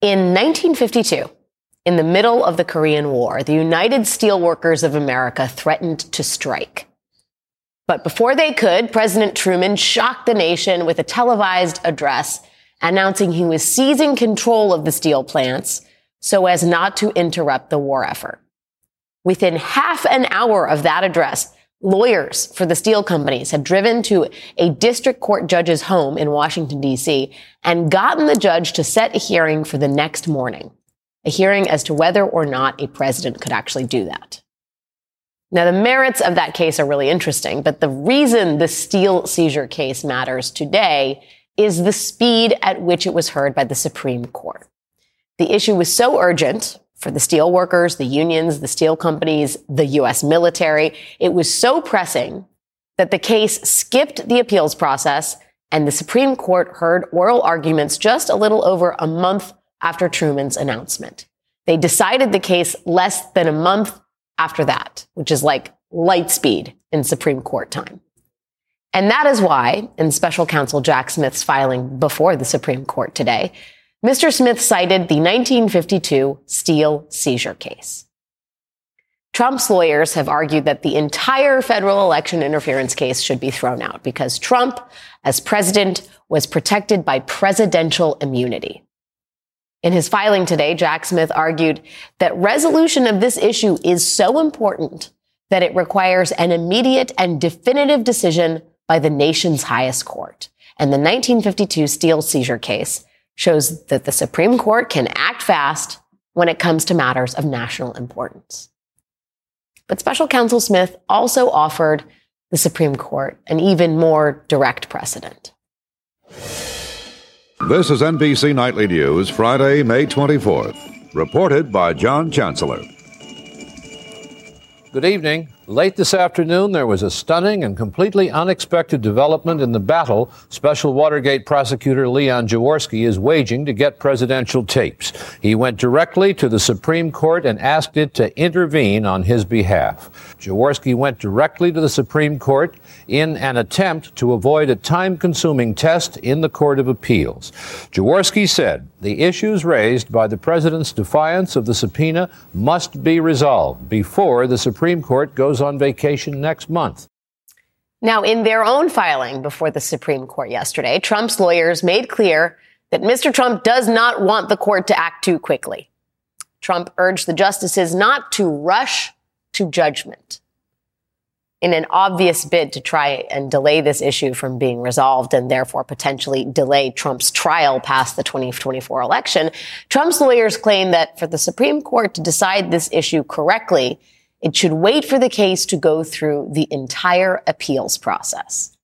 In 1952, in the middle of the Korean War, the United Steelworkers of America threatened to strike. But before they could, President Truman shocked the nation with a televised address announcing he was seizing control of the steel plants so as not to interrupt the war effort. Within half an hour of that address, lawyers for the steel companies had driven to a district court judge's home in Washington, D.C., and gotten the judge to set a hearing for the next morning, a hearing as to whether or not a president could actually do that. Now, the merits of that case are really interesting, but the reason the steel seizure case matters today is the speed at which it was heard by the Supreme Court. The issue was so urgent for the steel workers, the unions, the steel companies, the U.S. military. It was so pressing that the case skipped the appeals process and the Supreme Court heard oral arguments just a little over a month after Truman's announcement. They decided the case less than a month after that, which is like light speed in Supreme Court time. And that is why, in special counsel Jack Smith's filing before the Supreme Court today, Mr. Smith cited the 1952 steel seizure case. Trump's lawyers have argued that the entire federal election interference case should be thrown out because Trump, as president, was protected by presidential immunity. In his filing today, Jack Smith argued that resolution of this issue is so important that it requires an immediate and definitive decision by the nation's highest court. And the 1952 steel seizure case shows that the Supreme Court can act fast when it comes to matters of national importance. But special counsel Smith also offered the Supreme Court an even more direct precedent. This is NBC Nightly News, Friday, May 24th. Reported by John Chancellor. Good evening. Late this afternoon, there was a stunning and completely unexpected development in the battle Special Watergate prosecutor Leon Jaworski is waging to get presidential tapes. He went directly to the Supreme Court and asked it to intervene on his behalf. Jaworski went directly to the Supreme Court in an attempt to avoid a time consuming test in the Court of Appeals. Jaworski said the issues raised by the president's defiance of the subpoena must be resolved before the Supreme Court goes on vacation next month. Now, in their own filing before the Supreme Court yesterday, Trump's lawyers made clear that Mr. Trump does not want the court to act too quickly. Trump urged the justices not to rush to judgment in an obvious bid to try and delay this issue from being resolved and therefore potentially delay Trump's trial past the 2024 election. Trump's lawyers claim that for the Supreme Court to decide this issue correctly, it should wait for the case to go through the entire appeals process.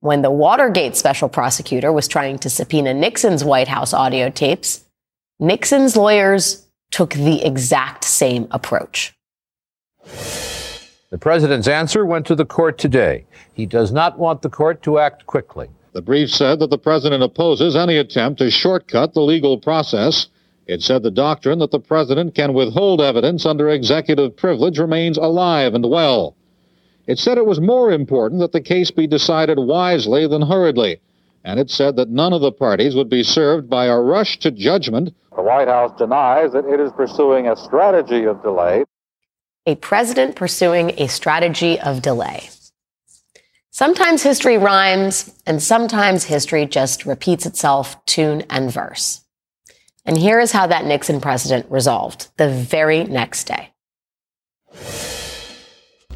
When the Watergate special prosecutor was trying to subpoena Nixon's White House audio tapes, Nixon's lawyers took the exact same approach. The president's answer went to the court today. He does not want the court to act quickly. The brief said that the president opposes any attempt to shortcut the legal process. It said the doctrine that the president can withhold evidence under executive privilege remains alive and well. It said it was more important that the case be decided wisely than hurriedly. And it said that none of the parties would be served by a rush to judgment. The White House denies that it is pursuing a strategy of delay a president pursuing a strategy of delay. Sometimes history rhymes, and sometimes history just repeats itself tune and verse. And here is how that Nixon president resolved the very next day.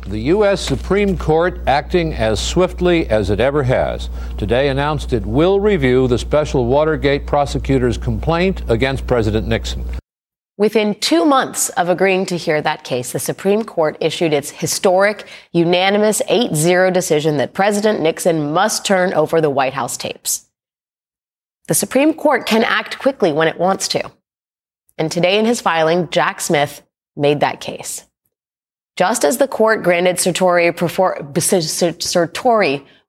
The U.S. Supreme Court, acting as swiftly as it ever has, today announced it will review the special Watergate prosecutor's complaint against President Nixon. Within two months of agreeing to hear that case, the Supreme Court issued its historic, unanimous 8 0 decision that President Nixon must turn over the White House tapes. The Supreme Court can act quickly when it wants to. And today in his filing, Jack Smith made that case. Just as the court granted certiorari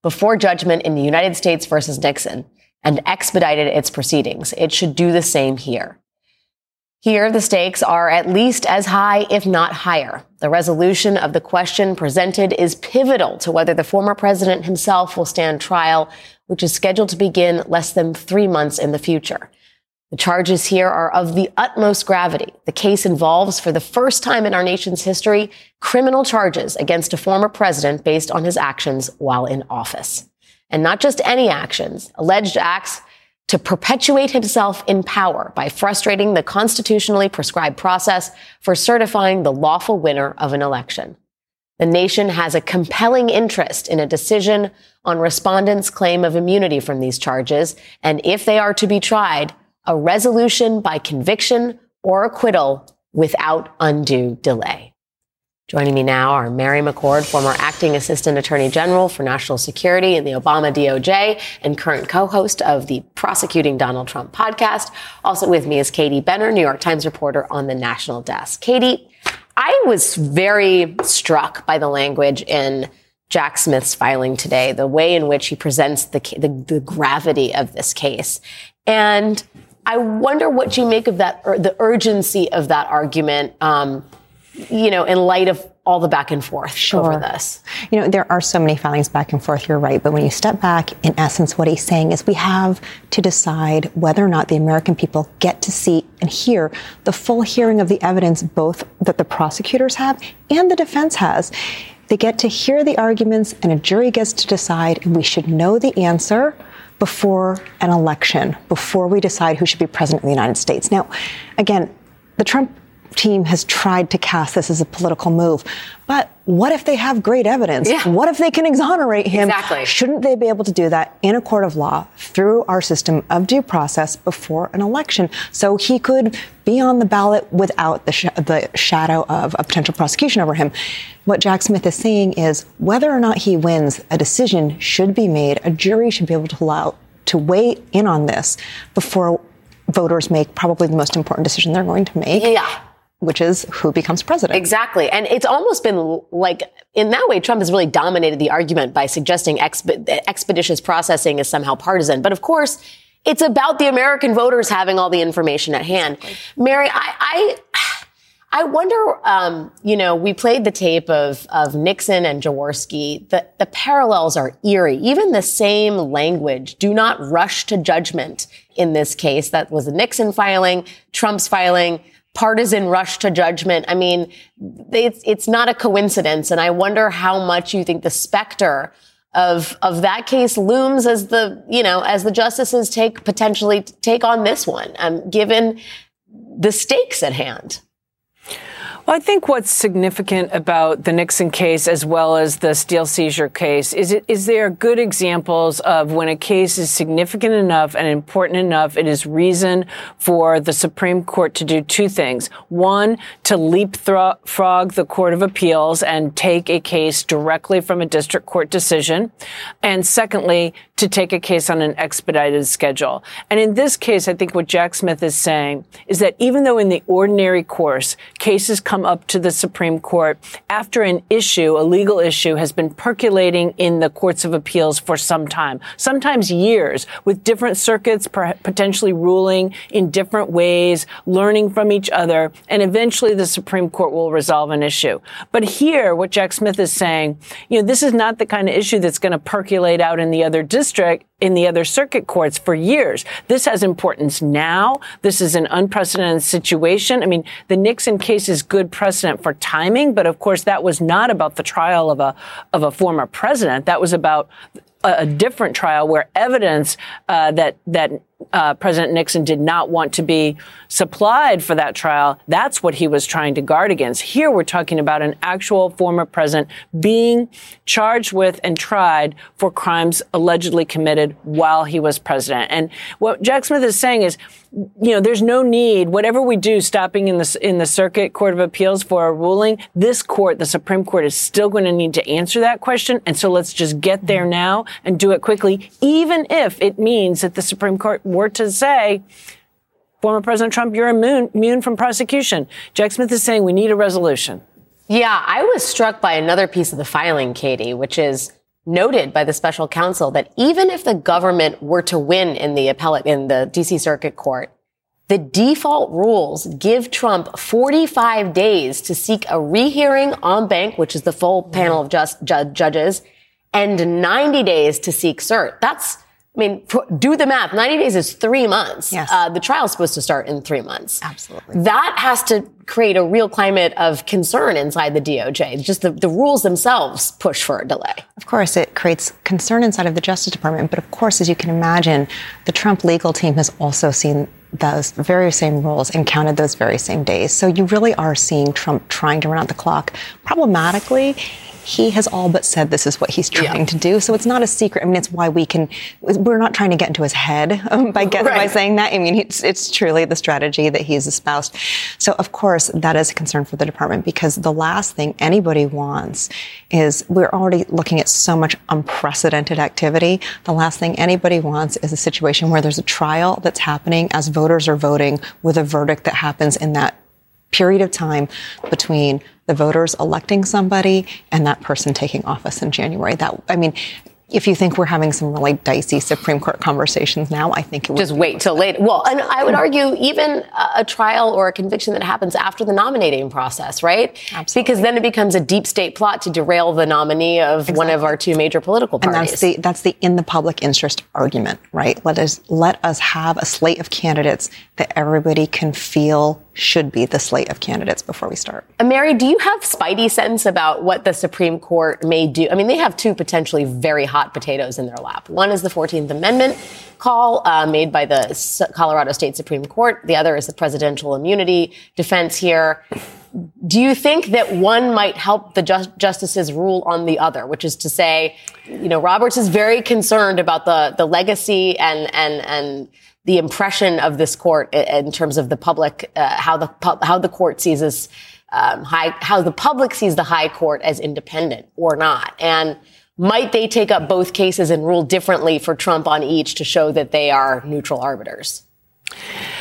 before judgment in the United States versus Nixon and expedited its proceedings, it should do the same here. Here, the stakes are at least as high, if not higher. The resolution of the question presented is pivotal to whether the former president himself will stand trial, which is scheduled to begin less than three months in the future. The charges here are of the utmost gravity. The case involves, for the first time in our nation's history, criminal charges against a former president based on his actions while in office. And not just any actions, alleged acts to perpetuate himself in power by frustrating the constitutionally prescribed process for certifying the lawful winner of an election. The nation has a compelling interest in a decision on respondents' claim of immunity from these charges, and if they are to be tried, a resolution by conviction or acquittal without undue delay. Joining me now are Mary McCord, former acting assistant attorney general for national security in the Obama DOJ and current co-host of the Prosecuting Donald Trump podcast. Also with me is Katie Benner, New York Times reporter on the national desk. Katie, I was very struck by the language in Jack Smith's filing today, the way in which he presents the, the, the gravity of this case. And I wonder what you make of that, the urgency of that argument. Um, you know, in light of all the back and forth sure. over this. You know, there are so many filings back and forth, you're right. But when you step back, in essence, what he's saying is we have to decide whether or not the American people get to see and hear the full hearing of the evidence, both that the prosecutors have and the defense has. They get to hear the arguments and a jury gets to decide, and we should know the answer before an election, before we decide who should be president of the United States. Now, again, the Trump team has tried to cast this as a political move. But what if they have great evidence? Yeah. What if they can exonerate him? Exactly. Shouldn't they be able to do that in a court of law through our system of due process before an election? So he could be on the ballot without the, sh- the shadow of a potential prosecution over him. What Jack Smith is saying is whether or not he wins, a decision should be made. A jury should be able to allow to weigh in on this before voters make probably the most important decision they're going to make. Yeah which is who becomes president. Exactly. And it's almost been like, in that way, Trump has really dominated the argument by suggesting exp- expeditious processing is somehow partisan. But of course, it's about the American voters having all the information at hand. Mary, I, I, I wonder, um, you know, we played the tape of, of Nixon and Jaworski. The, the parallels are eerie. Even the same language. Do not rush to judgment in this case. That was the Nixon filing, Trump's filing partisan rush to judgment. I mean, it's, it's not a coincidence. And I wonder how much you think the specter of, of that case looms as the, you know, as the justices take potentially take on this one, um, given the stakes at hand. Well, I think what's significant about the Nixon case as well as the steel seizure case is it, is there good examples of when a case is significant enough and important enough, it is reason for the Supreme Court to do two things. One, to leapfrog the Court of Appeals and take a case directly from a district court decision. And secondly, to take a case on an expedited schedule. And in this case, I think what Jack Smith is saying is that even though in the ordinary course, cases come up to the Supreme Court after an issue, a legal issue, has been percolating in the courts of appeals for some time, sometimes years, with different circuits potentially ruling in different ways, learning from each other, and eventually the Supreme Court will resolve an issue. But here, what Jack Smith is saying, you know, this is not the kind of issue that's going to percolate out in the other district in the other circuit courts for years. This has importance now. This is an unprecedented situation. I mean, the Nixon case is good precedent for timing, but of course that was not about the trial of a of a former president. That was about a, different trial where evidence uh, that that uh, President Nixon did not want to be supplied for that trial. That's what he was trying to guard against. Here we're talking about an actual former president being charged with and tried for crimes allegedly committed while he was president. And what Jack Smith is saying is, you know, there's no need, whatever we do, stopping in the, in the Circuit Court of Appeals for a ruling, this court, the Supreme Court, is still going to need to answer that question. And so let's just get there now and do it quickly, even if it means that the Supreme Court were to say, former President Trump, you're immune, immune from prosecution. Jack Smith is saying we need a resolution. Yeah, I was struck by another piece of the filing, Katie, which is noted by the special counsel that even if the government were to win in the appellate in the DC Circuit Court, the default rules give Trump 45 days to seek a rehearing en banc, which is the full panel of just, ju- judges, and 90 days to seek cert. That's I mean, do the math. 90 days is three months. Yes. Uh, the trial's supposed to start in three months. Absolutely. That has to create a real climate of concern inside the DOJ. Just the, the rules themselves push for a delay. Of course, it creates concern inside of the Justice Department. But of course, as you can imagine, the Trump legal team has also seen those very same rules and counted those very same days. So you really are seeing Trump trying to run out the clock problematically he has all but said this is what he's trying yeah. to do. So it's not a secret. I mean, it's why we can, we're not trying to get into his head um, by, get, right. by saying that. I mean, it's, it's truly the strategy that he's espoused. So of course, that is a concern for the department because the last thing anybody wants is we're already looking at so much unprecedented activity. The last thing anybody wants is a situation where there's a trial that's happening as voters are voting with a verdict that happens in that period of time between the voters electing somebody and that person taking office in January. That, I mean, if you think we're having some really dicey Supreme Court conversations now, I think it would just wait till later. Well, and I would argue even a trial or a conviction that happens after the nominating process, right? Absolutely. Because then it becomes a deep state plot to derail the nominee of exactly. one of our two major political parties. And that's the that's the in the public interest argument, right? Let us let us have a slate of candidates that everybody can feel should be the slate of candidates before we start. Mary, do you have spidey sense about what the Supreme Court may do? I mean, they have two potentially very hot potatoes in their lap. One is the 14th Amendment call uh, made by the Colorado State Supreme Court. The other is the presidential immunity defense here. Do you think that one might help the ju- justices rule on the other, which is to say, you know, Roberts is very concerned about the the legacy and and and the impression of this court in terms of the public, uh, how the how the court sees this um, high, how the public sees the high court as independent or not, and might they take up both cases and rule differently for Trump on each to show that they are neutral arbiters?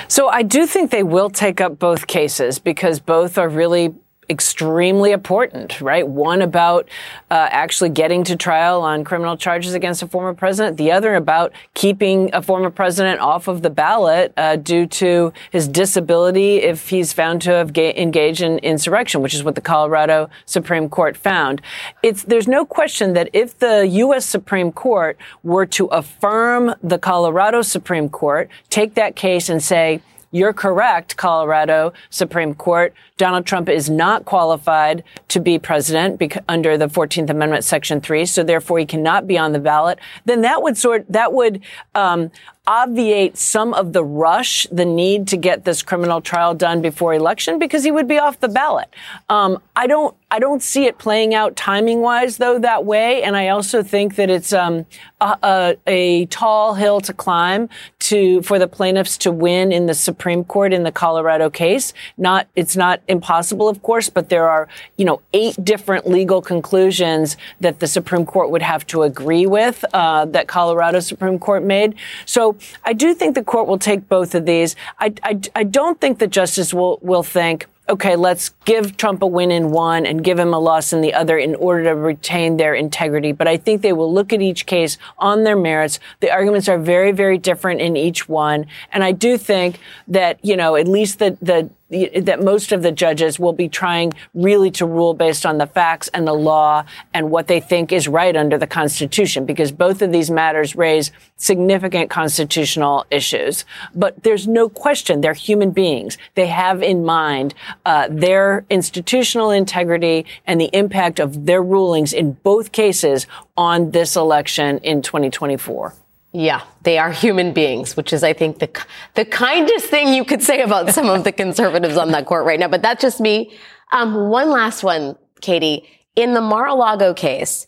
So I do think they will take up both cases because both are really extremely important, right? One about uh, actually getting to trial on criminal charges against a former president. The other about keeping a former president off of the ballot uh, due to his disability if he's found to have ga- engaged in insurrection, which is what the Colorado Supreme Court found. It's there's no question that if the U.S. Supreme Court were to affirm the Colorado Supreme Court, take that case and say you're correct, Colorado Supreme Court. Donald Trump is not qualified to be president under the 14th Amendment, Section 3, so therefore he cannot be on the ballot. Then that would sort, that would, um, obviate some of the rush, the need to get this criminal trial done before election because he would be off the ballot. Um, I don't, I don't see it playing out timing wise though that way, and I also think that it's um, a, a, a, tall hill to climb to for the plaintiffs to win in the Supreme Court in the Colorado case. Not, it's not impossible, of course, but there are you know eight different legal conclusions that the Supreme Court would have to agree with uh, that Colorado Supreme Court made. So I do think the court will take both of these. I, I, I don't think the justice will, will think, okay, let's give Trump a win in one and give him a loss in the other in order to retain their integrity. But I think they will look at each case on their merits. The arguments are very, very different in each one. And I do think that, you know, at least the, the, that most of the judges will be trying really to rule based on the facts and the law and what they think is right under the Constitution, because both of these matters raise significant constitutional issues. But there's no question they're human beings. They have in mind uh, their institutional integrity and the impact of their rulings in both cases on this election in 2024. Yeah, they are human beings, which is, I think, the the kindest thing you could say about some of the conservatives on that court right now. But that's just me. Um, one last one, Katie. In the Mar-a-Lago case,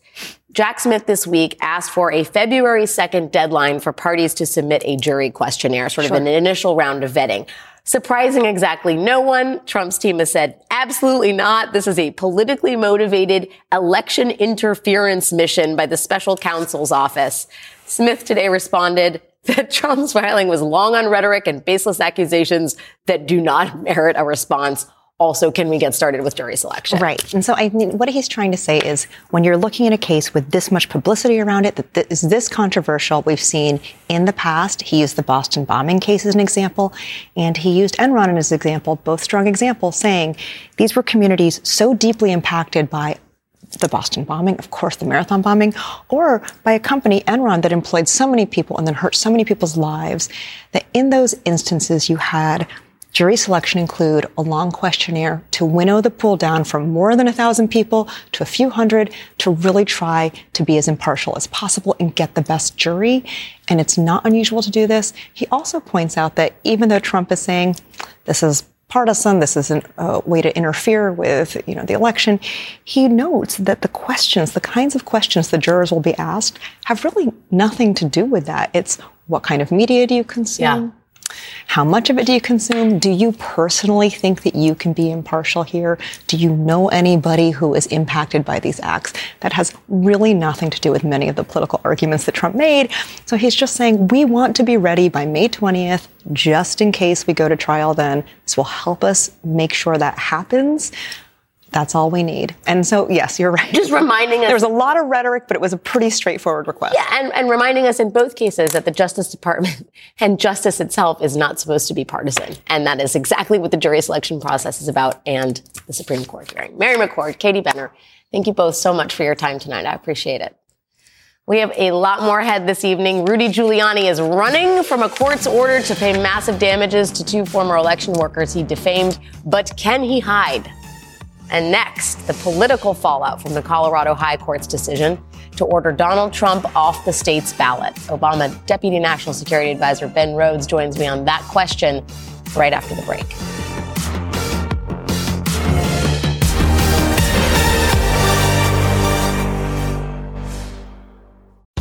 Jack Smith this week asked for a February 2nd deadline for parties to submit a jury questionnaire, sort sure. of an initial round of vetting. Surprising exactly no one. Trump's team has said, absolutely not. This is a politically motivated election interference mission by the special counsel's office. Smith today responded, that Trump's filing was long on rhetoric and baseless accusations that do not merit a response also can we get started with jury selection? Right. And so i mean what he's trying to say is when you're looking at a case with this much publicity around it that is this controversial we've seen in the past he used the boston bombing case as an example and he used enron as an example both strong examples saying these were communities so deeply impacted by the Boston bombing, of course, the marathon bombing, or by a company, Enron, that employed so many people and then hurt so many people's lives that in those instances you had Jury selection include a long questionnaire to winnow the pool down from more than a thousand people to a few hundred to really try to be as impartial as possible and get the best jury. And it's not unusual to do this. He also points out that even though Trump is saying this is partisan, this is a way to interfere with, you know, the election, he notes that the questions, the kinds of questions the jurors will be asked have really nothing to do with that. It's what kind of media do you consume? Yeah. How much of it do you consume? Do you personally think that you can be impartial here? Do you know anybody who is impacted by these acts? That has really nothing to do with many of the political arguments that Trump made. So he's just saying, we want to be ready by May 20th, just in case we go to trial then. This will help us make sure that happens. That's all we need. And so, yes, you're right. Just reminding us. There was a lot of rhetoric, but it was a pretty straightforward request. Yeah, and, and reminding us in both cases that the Justice Department and justice itself is not supposed to be partisan. And that is exactly what the jury selection process is about and the Supreme Court hearing. Mary McCord, Katie Benner, thank you both so much for your time tonight. I appreciate it. We have a lot more ahead this evening. Rudy Giuliani is running from a court's order to pay massive damages to two former election workers he defamed. But can he hide? And next, the political fallout from the Colorado High Court's decision to order Donald Trump off the state's ballot. Obama Deputy National Security Advisor Ben Rhodes joins me on that question right after the break.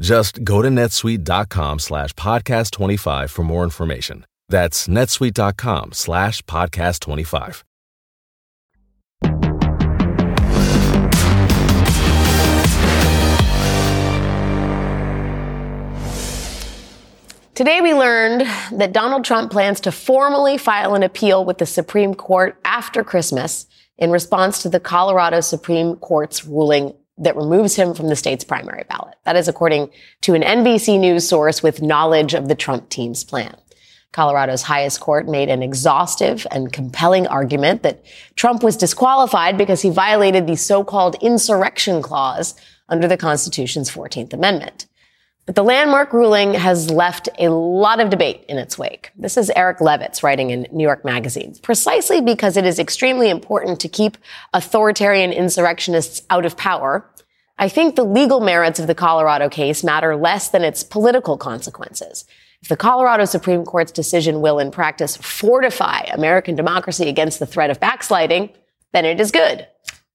Just go to netsuite.com slash podcast 25 for more information. That's netsuite.com slash podcast 25. Today, we learned that Donald Trump plans to formally file an appeal with the Supreme Court after Christmas in response to the Colorado Supreme Court's ruling that removes him from the state's primary ballot. That is according to an NBC News source with knowledge of the Trump team's plan. Colorado's highest court made an exhaustive and compelling argument that Trump was disqualified because he violated the so-called insurrection clause under the Constitution's 14th Amendment. But the landmark ruling has left a lot of debate in its wake. This is Eric Levitz writing in New York Magazine. Precisely because it is extremely important to keep authoritarian insurrectionists out of power, I think the legal merits of the Colorado case matter less than its political consequences. If the Colorado Supreme Court's decision will in practice fortify American democracy against the threat of backsliding, then it is good.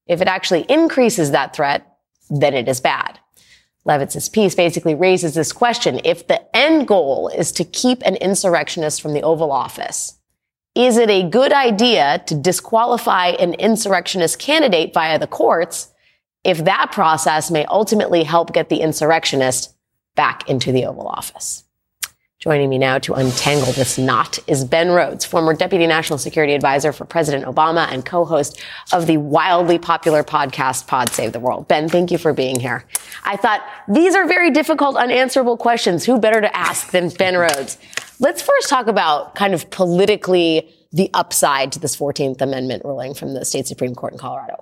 If it actually increases that threat, then it is bad. Levitz's piece basically raises this question. If the end goal is to keep an insurrectionist from the Oval Office, is it a good idea to disqualify an insurrectionist candidate via the courts if that process may ultimately help get the insurrectionist back into the Oval Office? Joining me now to untangle this knot is Ben Rhodes, former Deputy National Security Advisor for President Obama and co-host of the wildly popular podcast Pod Save the World. Ben, thank you for being here. I thought these are very difficult, unanswerable questions. Who better to ask than Ben Rhodes? Let's first talk about kind of politically the upside to this 14th Amendment ruling from the state Supreme Court in Colorado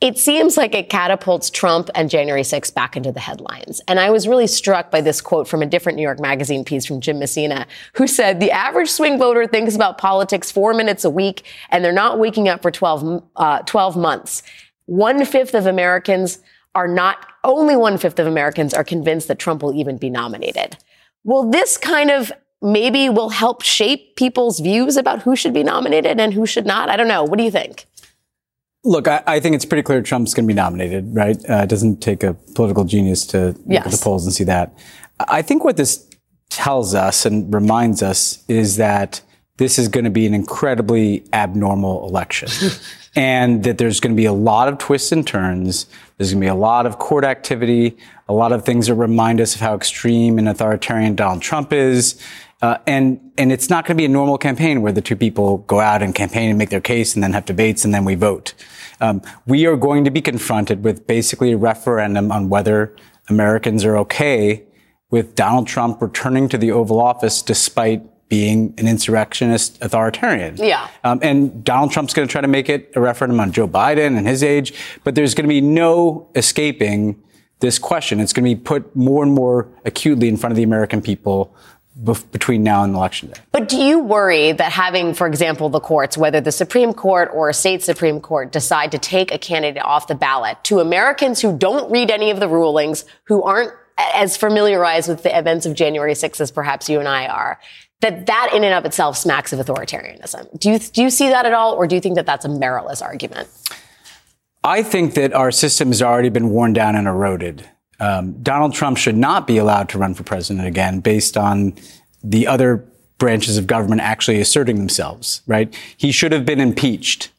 it seems like it catapults Trump and January 6 back into the headlines. And I was really struck by this quote from a different New York Magazine piece from Jim Messina, who said, the average swing voter thinks about politics four minutes a week, and they're not waking up for 12, uh, 12 months. One fifth of Americans are not, only one fifth of Americans are convinced that Trump will even be nominated. Well, this kind of maybe will help shape people's views about who should be nominated and who should not. I don't know. What do you think? Look, I, I, think it's pretty clear Trump's going to be nominated, right? Uh, it doesn't take a political genius to yes. look at the polls and see that. I think what this tells us and reminds us is that this is going to be an incredibly abnormal election. and that there's going to be a lot of twists and turns. There's going to be a lot of court activity, a lot of things that remind us of how extreme and authoritarian Donald Trump is. Uh, and and it's not going to be a normal campaign where the two people go out and campaign and make their case and then have debates and then we vote. Um, we are going to be confronted with basically a referendum on whether Americans are okay with Donald Trump returning to the Oval Office despite being an insurrectionist authoritarian. Yeah. Um, and Donald Trump's going to try to make it a referendum on Joe Biden and his age, but there's going to be no escaping this question. It's going to be put more and more acutely in front of the American people between now and election day. But do you worry that having, for example, the courts, whether the Supreme Court or a state Supreme Court, decide to take a candidate off the ballot to Americans who don't read any of the rulings, who aren't as familiarized with the events of January 6th as perhaps you and I are, that that in and of itself smacks of authoritarianism. Do you, do you see that at all, or do you think that that's a meritless argument? I think that our system has already been worn down and eroded. Um, Donald Trump should not be allowed to run for president again based on the other branches of government actually asserting themselves, right? He should have been impeached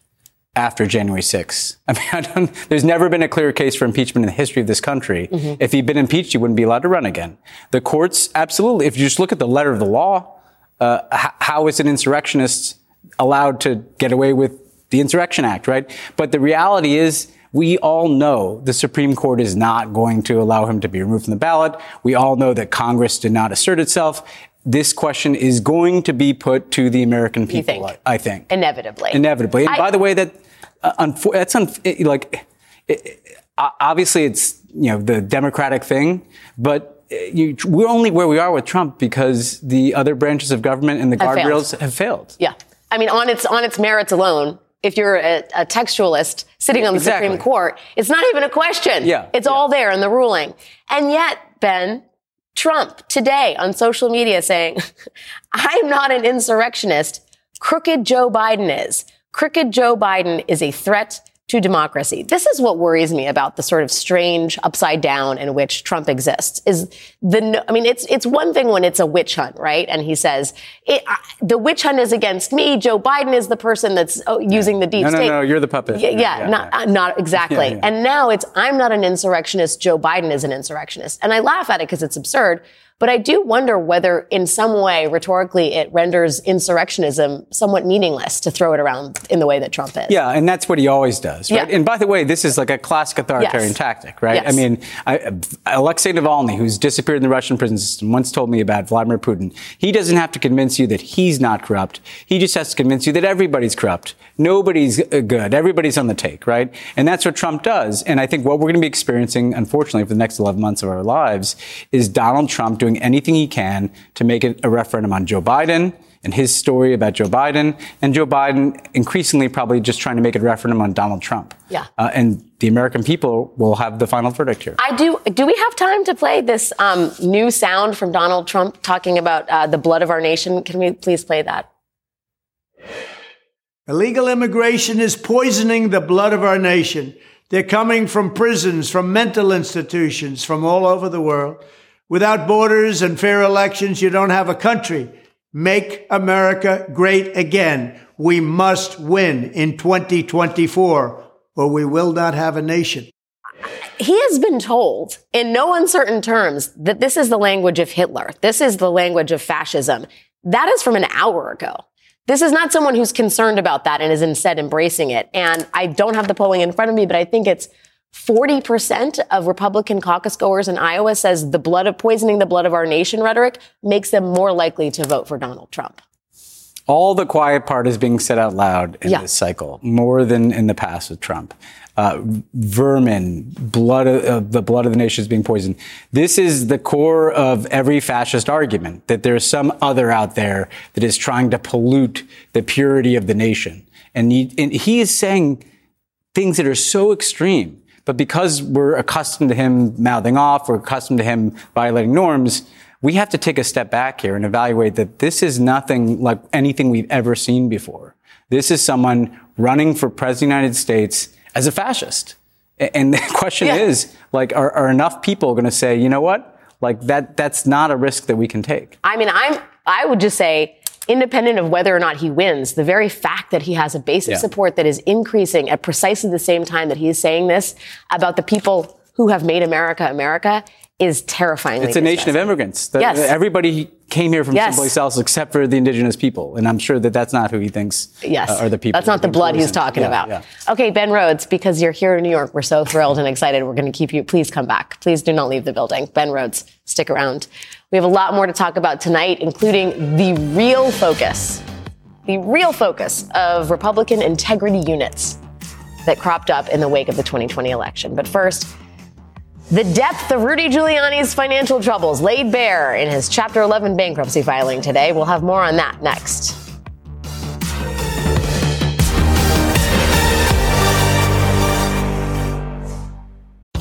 after January 6th. I mean, I there's never been a clear case for impeachment in the history of this country. Mm-hmm. If he'd been impeached, he wouldn't be allowed to run again. The courts, absolutely. If you just look at the letter of the law, uh, h- how is an insurrectionist allowed to get away with the Insurrection Act, right? But the reality is, we all know the Supreme Court is not going to allow him to be removed from the ballot. We all know that Congress did not assert itself. This question is going to be put to the American people, think? I, I, think. Inevitably. Inevitably. And I, by the way, that, uh, unfo- that's un- it, like, it, obviously it's, you know, the Democratic thing, but uh, you, we're only where we are with Trump because the other branches of government and the guardrails have failed. Yeah. I mean, on its, on its merits alone, if you're a, a textualist sitting on the exactly. Supreme Court, it's not even a question. Yeah. It's yeah. all there in the ruling. And yet, Ben, Trump today on social media saying, I'm not an insurrectionist. Crooked Joe Biden is. Crooked Joe Biden is a threat to democracy. This is what worries me about the sort of strange upside down in which Trump exists. Is the I mean, it's it's one thing when it's a witch hunt, right? And he says eh, it, the witch hunt is against me. Joe Biden is the person that's oh, using the deep no, state. No, no, you're the puppet. Yeah, yeah, yeah not yeah. not exactly. Yeah, and now it's I'm not an insurrectionist. Joe Biden is an insurrectionist, and I laugh at it because it's absurd. But I do wonder whether in some way, rhetorically, it renders insurrectionism somewhat meaningless to throw it around in the way that Trump is. Yeah, and that's what he always does, right? Yeah. And by the way, this is like a classic authoritarian yes. tactic, right? Yes. I mean, I, Alexei Navalny, who's disappeared in the Russian prison system, once told me about Vladimir Putin. He doesn't have to convince you that he's not corrupt. He just has to convince you that everybody's corrupt. Nobody's uh, good. Everybody's on the take, right? And that's what Trump does. And I think what we're going to be experiencing, unfortunately, for the next 11 months of our lives is Donald Trump doing doing anything he can to make it a referendum on Joe Biden and his story about Joe Biden, and Joe Biden increasingly probably just trying to make it a referendum on Donald Trump. Yeah. Uh, and the American people will have the final verdict here. I do. Do we have time to play this um, new sound from Donald Trump talking about uh, the blood of our nation? Can we please play that? Illegal immigration is poisoning the blood of our nation. They're coming from prisons, from mental institutions, from all over the world. Without borders and fair elections, you don't have a country. Make America great again. We must win in 2024 or we will not have a nation. He has been told in no uncertain terms that this is the language of Hitler. This is the language of fascism. That is from an hour ago. This is not someone who's concerned about that and is instead embracing it. And I don't have the polling in front of me, but I think it's 40% of Republican caucus goers in Iowa says the blood of poisoning the blood of our nation rhetoric makes them more likely to vote for Donald Trump. All the quiet part is being said out loud in yeah. this cycle, more than in the past with Trump. Uh, vermin, blood of, uh, the blood of the nation is being poisoned. This is the core of every fascist argument that there's some other out there that is trying to pollute the purity of the nation. And he, and he is saying things that are so extreme. But because we're accustomed to him mouthing off, we're accustomed to him violating norms, we have to take a step back here and evaluate that this is nothing like anything we've ever seen before. This is someone running for president of the United States as a fascist. And the question yeah. is, like, are, are enough people going to say, you know what? Like that, that's not a risk that we can take. I mean, I'm, I would just say, independent of whether or not he wins, the very fact that he has a base of yeah. support that is increasing at precisely the same time that he is saying this about the people who have made America America is terrifying. It's a nation of immigrants. The, yes. Everybody came here from yes. someplace else except for the indigenous people. And I'm sure that that's not who he thinks yes. Uh, are the people. That's not the blood he's talking yeah, about. Yeah. Okay, Ben Rhodes, because you're here in New York, we're so thrilled and excited. We're going to keep you. Please come back. Please do not leave the building. Ben Rhodes, stick around. We have a lot more to talk about tonight, including the real focus, the real focus of Republican integrity units that cropped up in the wake of the 2020 election. But first, the depth of Rudy Giuliani's financial troubles laid bare in his Chapter 11 bankruptcy filing today. We'll have more on that next.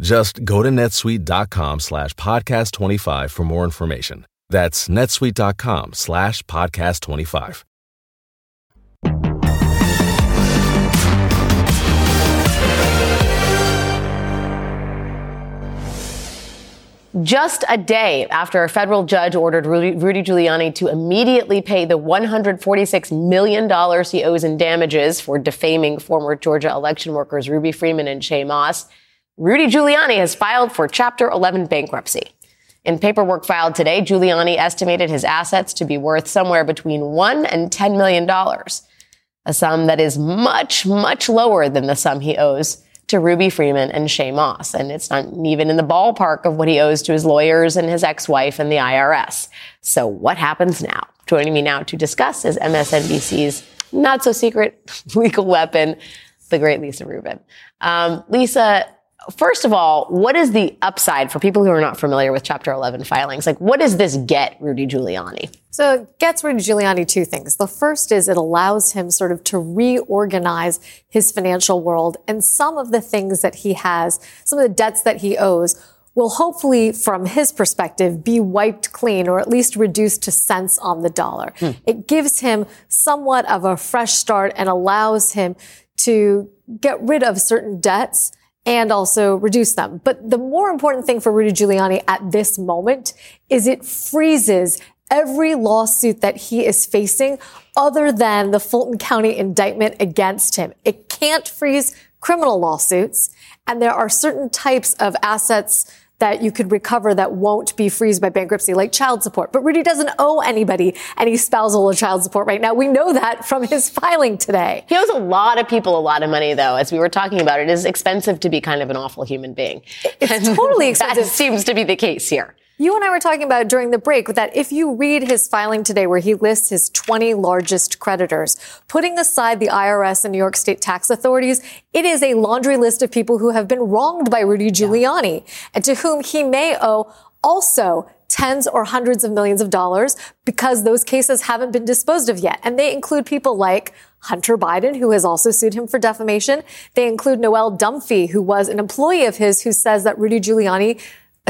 Just go to netsuite.com slash podcast 25 for more information. That's netsuite.com slash podcast 25. Just a day after a federal judge ordered Rudy, Giuliani to immediately pay the $146 million he owes in damages for defaming former Georgia election workers Ruby Freeman and Shaye Moss, Rudy Giuliani has filed for Chapter 11 bankruptcy. In paperwork filed today, Giuliani estimated his assets to be worth somewhere between one and $10 million, a sum that is much, much lower than the sum he owes to Ruby Freeman and Shaye Moss. And it's not even in the ballpark of what he owes to his lawyers and his ex-wife and the IRS. So what happens now? Joining me now to discuss is MSNBC's not so secret legal weapon, the great Lisa Rubin. Um, Lisa, First of all, what is the upside for people who are not familiar with Chapter 11 filings? Like, what does this get Rudy Giuliani? So it gets Rudy Giuliani two things. The first is it allows him sort of to reorganize his financial world and some of the things that he has, some of the debts that he owes will hopefully, from his perspective, be wiped clean or at least reduced to cents on the dollar. Hmm. It gives him somewhat of a fresh start and allows him to get rid of certain debts and also reduce them. But the more important thing for Rudy Giuliani at this moment is it freezes every lawsuit that he is facing other than the Fulton County indictment against him. It can't freeze criminal lawsuits. And there are certain types of assets that you could recover that won't be freezed by bankruptcy, like child support. But Rudy doesn't owe anybody any spousal or child support right now. We know that from his filing today. He owes a lot of people a lot of money, though. As we were talking about, it is expensive to be kind of an awful human being. It's totally expensive. that seems to be the case here. You and I were talking about during the break that if you read his filing today where he lists his 20 largest creditors, putting aside the IRS and New York State tax authorities, it is a laundry list of people who have been wronged by Rudy Giuliani yeah. and to whom he may owe also tens or hundreds of millions of dollars because those cases haven't been disposed of yet. And they include people like Hunter Biden, who has also sued him for defamation. They include Noelle Dunphy, who was an employee of his who says that Rudy Giuliani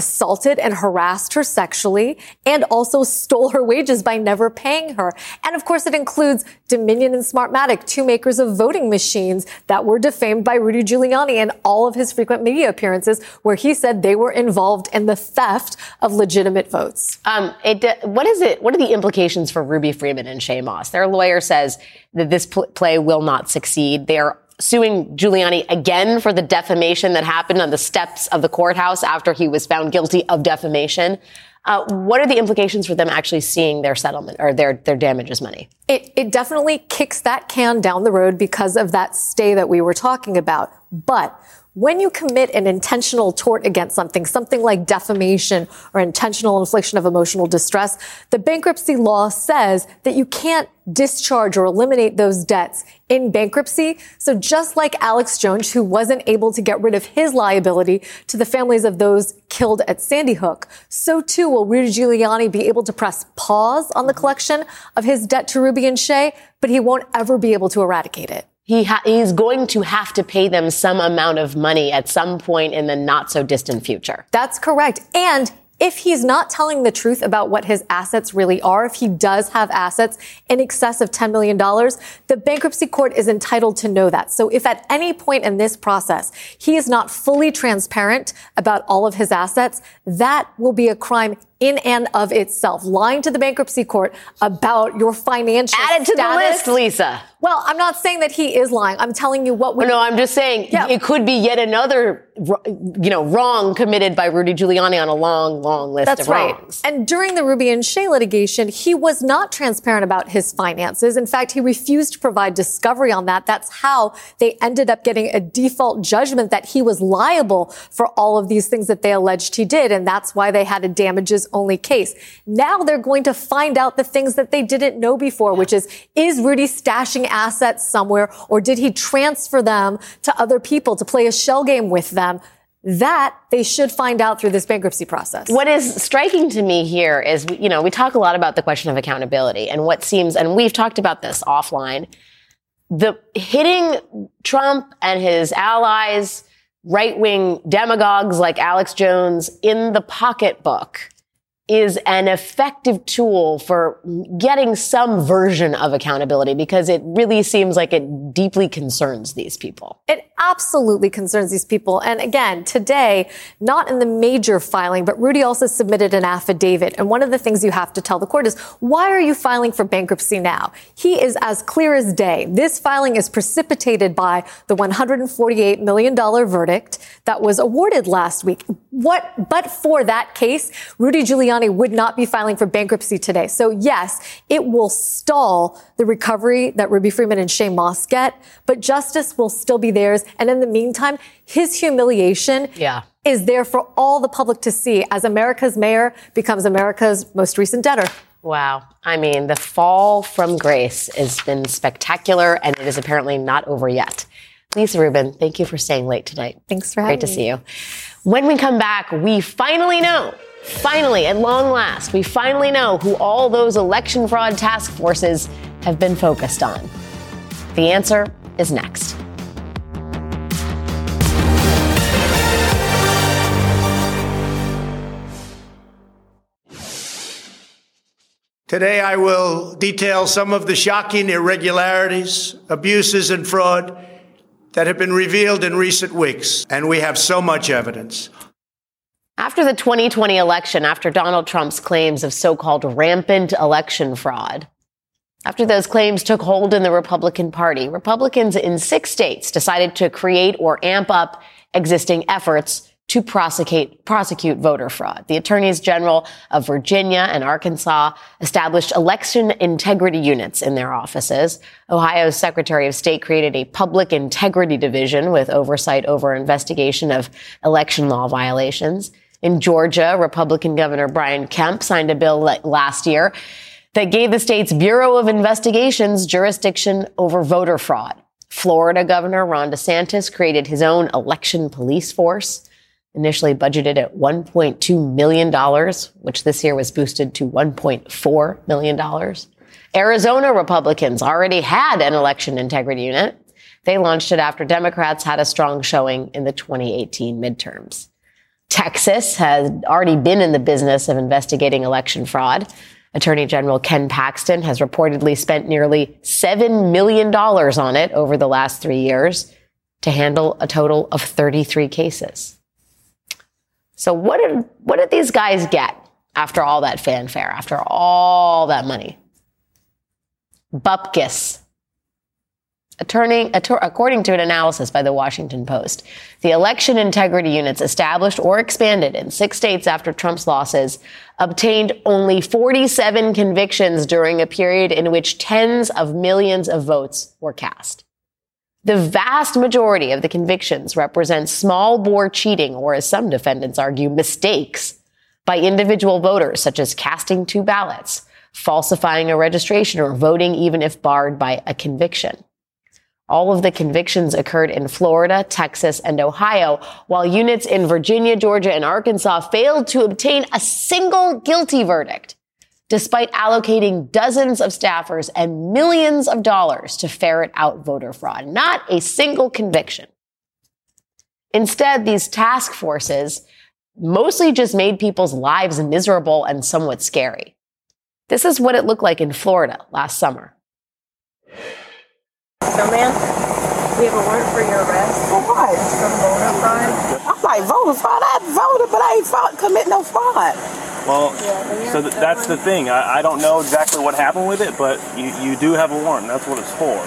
assaulted and harassed her sexually and also stole her wages by never paying her. And of course, it includes Dominion and Smartmatic, two makers of voting machines that were defamed by Rudy Giuliani and all of his frequent media appearances where he said they were involved in the theft of legitimate votes. Um, it, what is it? What are the implications for Ruby Freeman and Shaye Moss? Their lawyer says that this pl- play will not succeed. They are suing Giuliani again for the defamation that happened on the steps of the courthouse after he was found guilty of defamation. Uh, what are the implications for them actually seeing their settlement or their, their damages money? It, it definitely kicks that can down the road because of that stay that we were talking about. But when you commit an intentional tort against something, something like defamation or intentional infliction of emotional distress, the bankruptcy law says that you can't discharge or eliminate those debts in bankruptcy. So just like Alex Jones, who wasn't able to get rid of his liability to the families of those killed at Sandy Hook, so too will Rudy Giuliani be able to press pause on the collection of his debt to Ruby and Shaye, but he won't ever be able to eradicate it he ha- going to have to pay them some amount of money at some point in the not so distant future. That's correct. And if he's not telling the truth about what his assets really are, if he does have assets in excess of $10 million, the bankruptcy court is entitled to know that. So if at any point in this process he is not fully transparent about all of his assets, that will be a crime in and of itself. Lying to the bankruptcy court about your financial Add it to status, the list, Lisa. Well, I'm not saying that he is lying. I'm telling you what we. Oh, no, I'm just saying yeah. it could be yet another, you know, wrong committed by Rudy Giuliani on a long, long list That's of right. wrongs. And during the Ruby and Shaye litigation, he was not transparent about his finances. In fact, he refused to provide discovery on that. That's how they ended up getting a default judgment that he was liable for all of these things that they alleged he did. And that's why they had a damages only case. Now they're going to find out the things that they didn't know before, which is, is Rudy stashing assets somewhere or did he transfer them to other people to play a shell game with them? That they should find out through this bankruptcy process. What is striking to me here is, you know, we talk a lot about the question of accountability and what seems, and we've talked about this offline, the hitting Trump and his allies, right wing demagogues like Alex Jones in the pocketbook is an effective tool for getting some version of accountability because it really seems like it deeply concerns these people. It absolutely concerns these people. And again, today, not in the major filing, but Rudy also submitted an affidavit. And one of the things you have to tell the court is, why are you filing for bankruptcy now? He is as clear as day. This filing is precipitated by the $148 million verdict that was awarded last week. What, but for that case, Rudy Giuliani Giuliani would not be filing for bankruptcy today. So yes, it will stall the recovery that Ruby Freeman and Shaye Moss get, but justice will still be theirs. And in the meantime, his humiliation yeah. is there for all the public to see as America's mayor becomes America's most recent debtor. Wow. I mean, the fall from grace has been spectacular, and it is apparently not over yet. Lisa Rubin, thank you for staying late tonight. Thanks for having me. Great to see you. When we come back, we finally know Finally, at long last, we finally know who all those election fraud task forces have been focused on. The answer is next. Today, I will detail some of the shocking irregularities, abuses, and fraud that have been revealed in recent weeks, and we have so much evidence. After the 2020 election, after Donald Trump's claims of so called rampant election fraud, after those claims took hold in the Republican Party, Republicans in six states decided to create or amp up existing efforts to prosecute, prosecute voter fraud. The attorneys general of Virginia and Arkansas established election integrity units in their offices. Ohio's Secretary of State created a public integrity division with oversight over investigation of election law violations. In Georgia, Republican Governor Brian Kemp signed a bill last year that gave the state's Bureau of Investigations jurisdiction over voter fraud. Florida Governor Ron DeSantis created his own election police force initially budgeted at $1.2 million, which this year was boosted to $1.4 million. Arizona Republicans already had an election integrity unit. They launched it after Democrats had a strong showing in the 2018 midterms. Texas has already been in the business of investigating election fraud. Attorney General Ken Paxton has reportedly spent nearly $7 million on it over the last three years to handle a total of 33 cases. So what did what did these guys get after all that fanfare, after all that money? Bupkis. According to an analysis by the Washington Post, the election integrity units established or expanded in six states after Trump's losses obtained only 47 convictions during a period in which tens of millions of votes were cast. The vast majority of the convictions represent small bore cheating, or as some defendants argue, mistakes by individual voters, such as casting two ballots, falsifying a registration, or voting even if barred by a conviction. All of the convictions occurred in Florida, Texas, and Ohio, while units in Virginia, Georgia, and Arkansas failed to obtain a single guilty verdict despite allocating dozens of staffers and millions of dollars to ferret out voter fraud. Not a single conviction. Instead, these task forces mostly just made people's lives miserable and somewhat scary. This is what it looked like in Florida last summer. So, man, we have a warrant for your arrest. For what? From voter fraud. I'm like, voter fraud? I voted, but I ain't fought, commit no fraud. Well, so th- that's the thing. I, I don't know exactly what happened with it, but you, you do have a warrant. That's what it's for.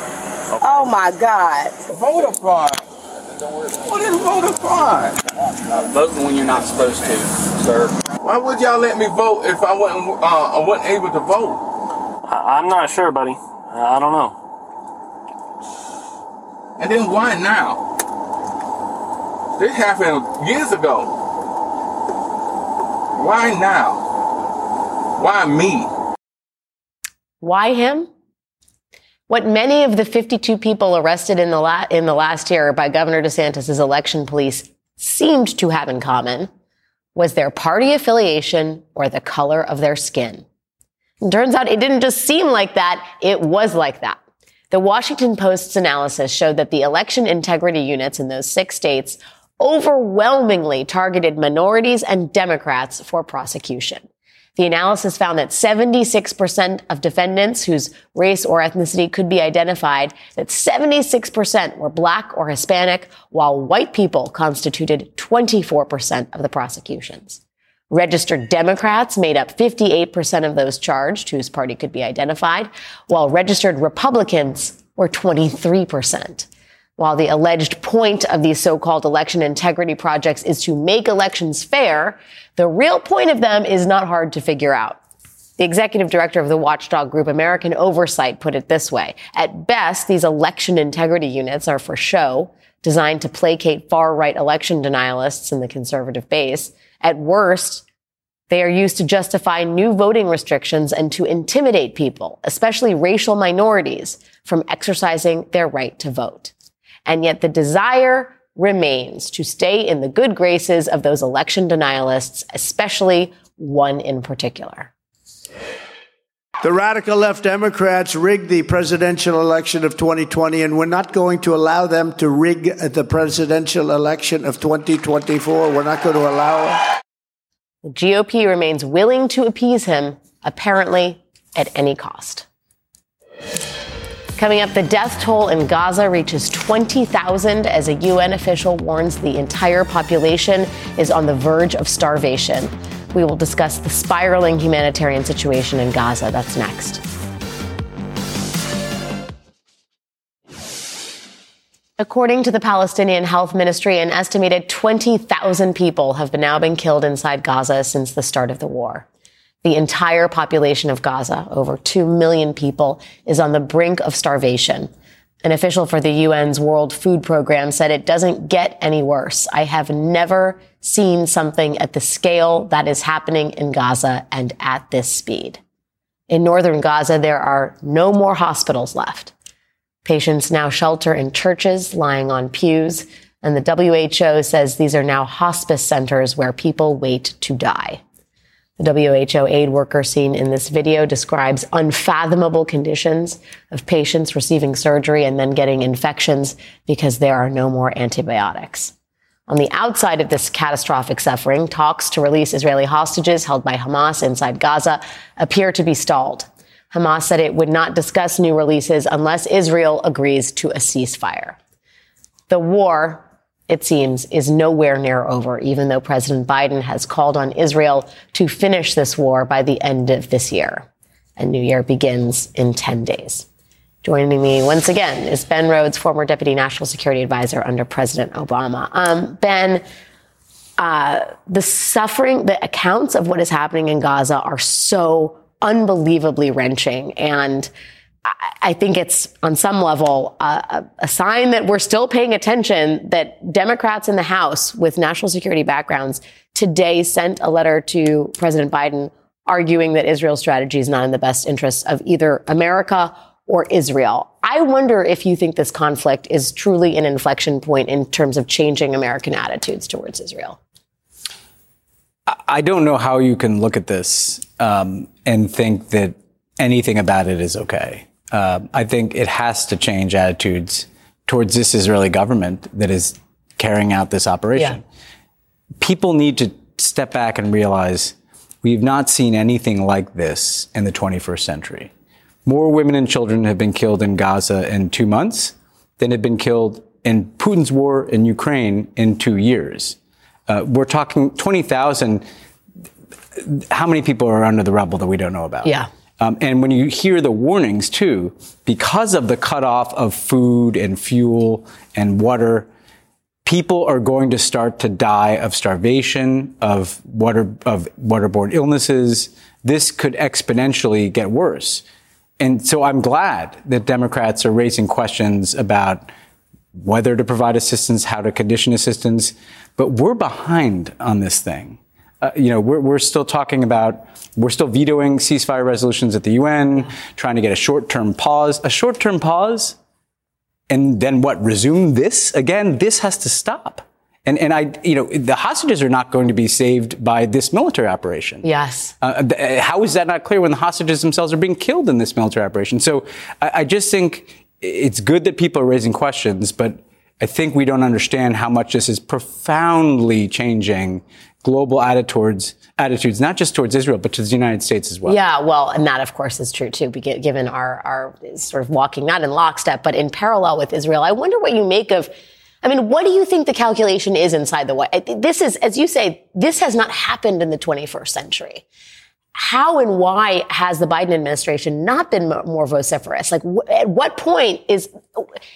Okay. Oh my God. Voter fraud. What is voter fraud? Voting when you're not supposed to, sir. Why would y'all let me vote if I wasn't uh, I wasn't able to vote? I, I'm not sure, buddy. I don't know. And then why now? This happened years ago. Why now? Why me? Why him? What many of the 52 people arrested in the, la- in the last year by Governor DeSantis' election police seemed to have in common was their party affiliation or the color of their skin. Turns out it didn't just seem like that, it was like that. The Washington Post's analysis showed that the election integrity units in those six states overwhelmingly targeted minorities and Democrats for prosecution. The analysis found that 76% of defendants whose race or ethnicity could be identified, that 76% were black or Hispanic, while white people constituted 24% of the prosecutions. Registered Democrats made up 58% of those charged whose party could be identified, while registered Republicans were 23%. While the alleged point of these so-called election integrity projects is to make elections fair, the real point of them is not hard to figure out. The executive director of the watchdog group American Oversight put it this way. At best, these election integrity units are for show, designed to placate far-right election denialists in the conservative base. At worst, they are used to justify new voting restrictions and to intimidate people, especially racial minorities, from exercising their right to vote. And yet the desire remains to stay in the good graces of those election denialists, especially one in particular. The radical left Democrats rigged the presidential election of 2020, and we're not going to allow them to rig the presidential election of 2024. We're not going to allow it. The GOP remains willing to appease him, apparently at any cost. Coming up, the death toll in Gaza reaches 20,000 as a UN official warns the entire population is on the verge of starvation. We will discuss the spiraling humanitarian situation in Gaza. That's next. According to the Palestinian Health Ministry, an estimated 20,000 people have now been killed inside Gaza since the start of the war. The entire population of Gaza, over 2 million people, is on the brink of starvation. An official for the UN's World Food Program said it doesn't get any worse. I have never seen something at the scale that is happening in Gaza and at this speed. In northern Gaza, there are no more hospitals left. Patients now shelter in churches, lying on pews, and the WHO says these are now hospice centers where people wait to die. The WHO aid worker seen in this video describes unfathomable conditions of patients receiving surgery and then getting infections because there are no more antibiotics. On the outside of this catastrophic suffering, talks to release Israeli hostages held by Hamas inside Gaza appear to be stalled. Hamas said it would not discuss new releases unless Israel agrees to a ceasefire. The war, it seems, is nowhere near over, even though President Biden has called on Israel to finish this war by the end of this year. And New Year begins in 10 days. Joining me once again is Ben Rhodes, former Deputy National Security Advisor under President Obama. Um, ben, uh, the suffering, the accounts of what is happening in Gaza are so unbelievably wrenching. And I think it's on some level a sign that we're still paying attention that Democrats in the House with national security backgrounds today sent a letter to President Biden arguing that Israel's strategy is not in the best interests of either America or Israel. I wonder if you think this conflict is truly an inflection point in terms of changing American attitudes towards Israel. I don't know how you can look at this um, and think that anything about it is okay. Uh, I think it has to change attitudes towards this Israeli government that is carrying out this operation. Yeah. People need to step back and realize we've not seen anything like this in the 21st century. More women and children have been killed in Gaza in two months than have been killed in Putin's war in Ukraine in two years. Uh, we're talking 20,000 how many people are under the rubble that we don't know about? Yeah. Um, and when you hear the warnings too, because of the cutoff of food and fuel and water, people are going to start to die of starvation, of water, of waterborne illnesses. This could exponentially get worse. And so I'm glad that Democrats are raising questions about whether to provide assistance, how to condition assistance, but we're behind on this thing uh, you know, we're, we're still talking about, we're still vetoing ceasefire resolutions at the UN, trying to get a short-term pause. A short-term pause, and then what? Resume this again? This has to stop. And, and I, you know, the hostages are not going to be saved by this military operation. Yes. Uh, th- how is that not clear when the hostages themselves are being killed in this military operation? So I, I just think it's good that people are raising questions, but I think we don't understand how much this is profoundly changing global attitudes, attitudes, not just towards Israel, but to the United States as well. Yeah, well, and that, of course, is true too, given our, our sort of walking not in lockstep, but in parallel with Israel. I wonder what you make of. I mean, what do you think the calculation is inside the White? This is, as you say, this has not happened in the 21st century. How and why has the Biden administration not been more vociferous? Like, at what point is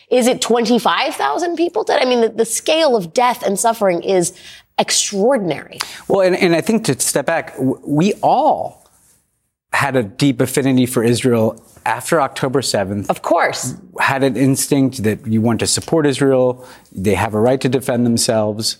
is it twenty five thousand people dead? I mean, the, the scale of death and suffering is extraordinary. Well, and, and I think to step back, we all had a deep affinity for Israel after October 7th. Of course. Had an instinct that you want to support Israel. They have a right to defend themselves.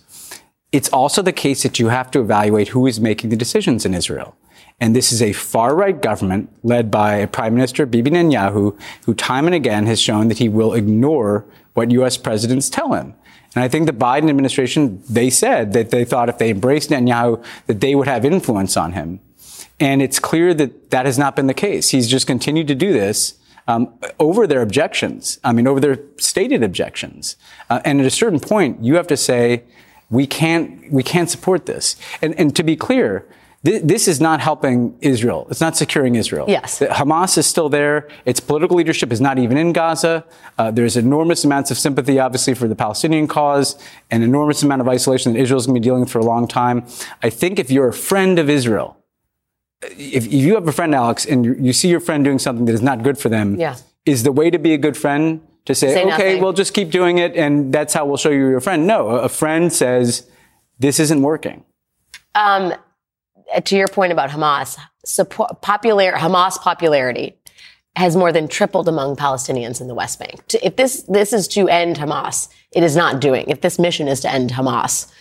It's also the case that you have to evaluate who is making the decisions in Israel. And this is a far right government led by Prime Minister Bibi Netanyahu, who time and again has shown that he will ignore what U.S. presidents tell him. And I think the Biden administration, they said that they thought if they embraced Netanyahu, that they would have influence on him. And it's clear that that has not been the case. He's just continued to do this um, over their objections. I mean, over their stated objections. Uh, and at a certain point, you have to say, we can't, we can't support this. And, and to be clear, this is not helping Israel. It's not securing Israel. Yes. Hamas is still there. Its political leadership is not even in Gaza. Uh, there's enormous amounts of sympathy, obviously, for the Palestinian cause, an enormous amount of isolation that Israel is going to be dealing with for a long time. I think if you're a friend of Israel, if, if you have a friend, Alex, and you, you, see your friend doing something that is not good for them, yeah. is the way to be a good friend to say, say okay, nothing. we'll just keep doing it, and that's how we'll show you your friend. No, a friend says, this isn't working. Um, to your point about Hamas, support, popular, Hamas popularity has more than tripled among Palestinians in the West Bank. If this, this is to end Hamas, it is not doing. If this mission is to end Hamas,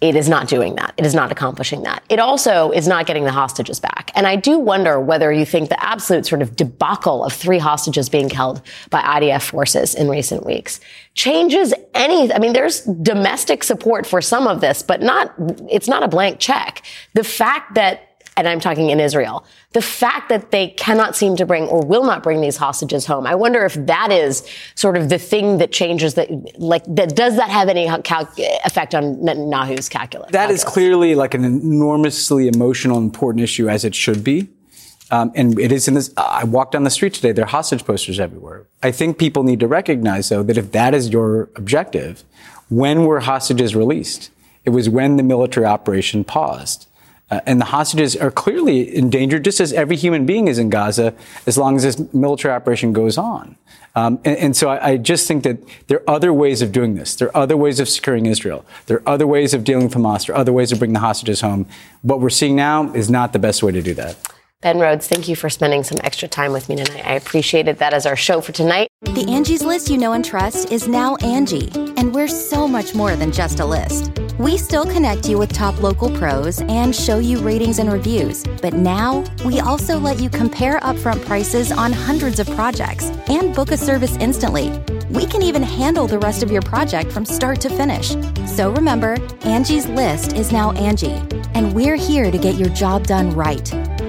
it is not doing that. It is not accomplishing that. It also is not getting the hostages back. And I do wonder whether you think the absolute sort of debacle of three hostages being held by IDF forces in recent weeks changes any, I mean, there's domestic support for some of this, but not, it's not a blank check. The fact that and I'm talking in Israel, the fact that they cannot seem to bring or will not bring these hostages home. I wonder if that is sort of the thing that changes that, like, that does that have any cal- effect on Netanyahu's calculus? That is clearly like an enormously emotional, important issue as it should be. Um, and it is in this. I walked down the street today. There are hostage posters everywhere. I think people need to recognize, though, that if that is your objective, when were hostages released? It was when the military operation paused. Uh, and the hostages are clearly endangered, just as every human being is in Gaza, as long as this military operation goes on. Um, and, and, so I, I, just think that there are other ways of doing this. There are other ways of securing Israel. There are other ways of dealing with Hamas. There are other ways of bringing the hostages home. What we're seeing now is not the best way to do that. Ben Rhodes, thank you for spending some extra time with me tonight. I appreciated that as our show for tonight. The Angie's list you know and trust is now Angie, and we're so much more than just a list. We still connect you with top local pros and show you ratings and reviews, but now we also let you compare upfront prices on hundreds of projects and book a service instantly. We can even handle the rest of your project from start to finish. So remember, Angie's list is now Angie, and we're here to get your job done right.